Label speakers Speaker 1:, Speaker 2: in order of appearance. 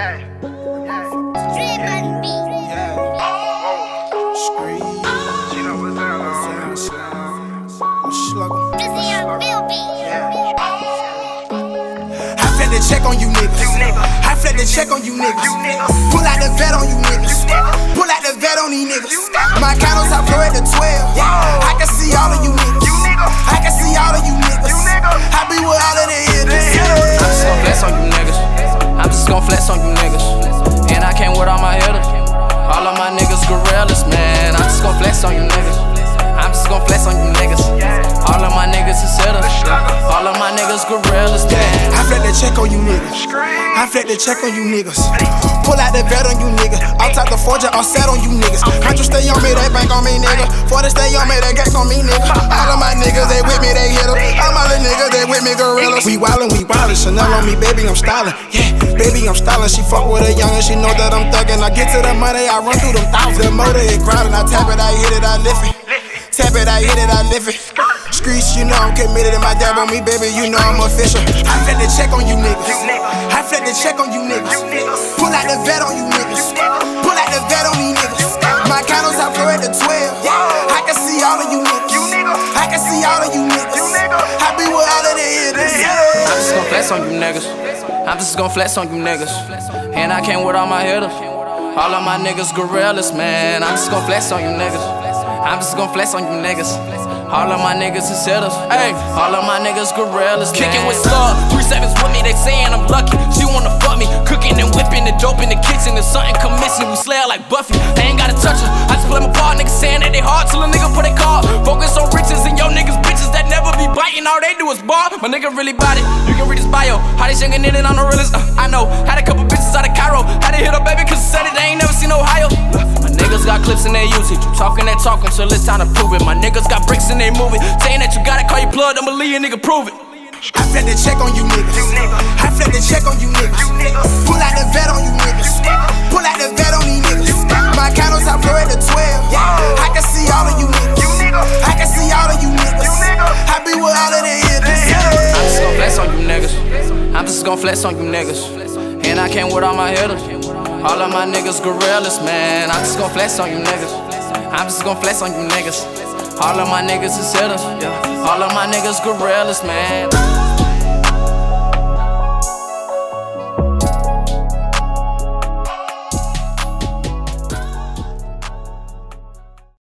Speaker 1: I fled the check on you niggas. I fled the check on you niggas. Pull out the vet on you niggas. Pull out the vet on these niggas. My counter's I flow at the 12. I
Speaker 2: on you niggas. And I came with all my hitters. All of my niggas gorillas, man. I'm just gon' flex on you niggas. I'm just gon' flex on you niggas. All of my niggas is hitters. All of my niggas gorillas, man.
Speaker 1: I fled the check on you niggas. I fled the check on you niggas. Pull out the vet on you niggas. I'll top the forger, I'll set on you niggas. Hundred stay on me, that bank on me, nigga. Forty stay on me, that gas on me, nigga. All of my niggas, they with me, they hit 'em. Niggas, they with me, gorillas. We wildin', we wildin'. Chanel on me, baby, I'm stylin'. Yeah, baby, I'm stylin'. She fuck with a youngin', she know that I'm thuggin'. I get to the money, I run through them thousands. The motor is crowded, I tap it, I hit it, I lift it. Tap it, I hit it, I lift it. Streets, you know I'm committed, and my dab on me, baby, you know I'm official. I fled the check on you niggas. I fled the check on you niggas.
Speaker 2: Flex on you niggas. I'm just gonna flex on you niggas. And I came with all my hitters. All of my niggas gorillas, man. I'm just gonna flex on you niggas. I'm just gonna flex on you niggas. All of my niggas is hitters. Hey, all of my niggas gorillas.
Speaker 3: Kicking with Slug, three sevens with me, they saying I'm lucky. She wanna fuck me, cooking and whipping the dope in the kitchen. If something come missing, we slay like Buffy. I ain't gotta touch her, I just play my part. Niggas saying that they hard till a nigga put a They bar. My nigga really bought it. You can read his bio. How they shaking it on the realest. Uh, I know. Had a couple bitches out of Cairo. Had to hit her baby cause said it, they ain't never seen Ohio.
Speaker 2: My niggas got clips in their usage. You talking that talk until it's time to prove it. My niggas got bricks in they moving. Saying that you gotta call you plug, don't believe a nigga, prove it.
Speaker 1: I fled the check on you niggas. I fled the
Speaker 2: Just gon' flex on you niggas. And I came with all my hitters. All of my niggas gorillas, man. I'm just gon' flex on you niggas. I'm just gon' flex on you niggas. All of my niggas is hitters. All of my niggas gorillas, man.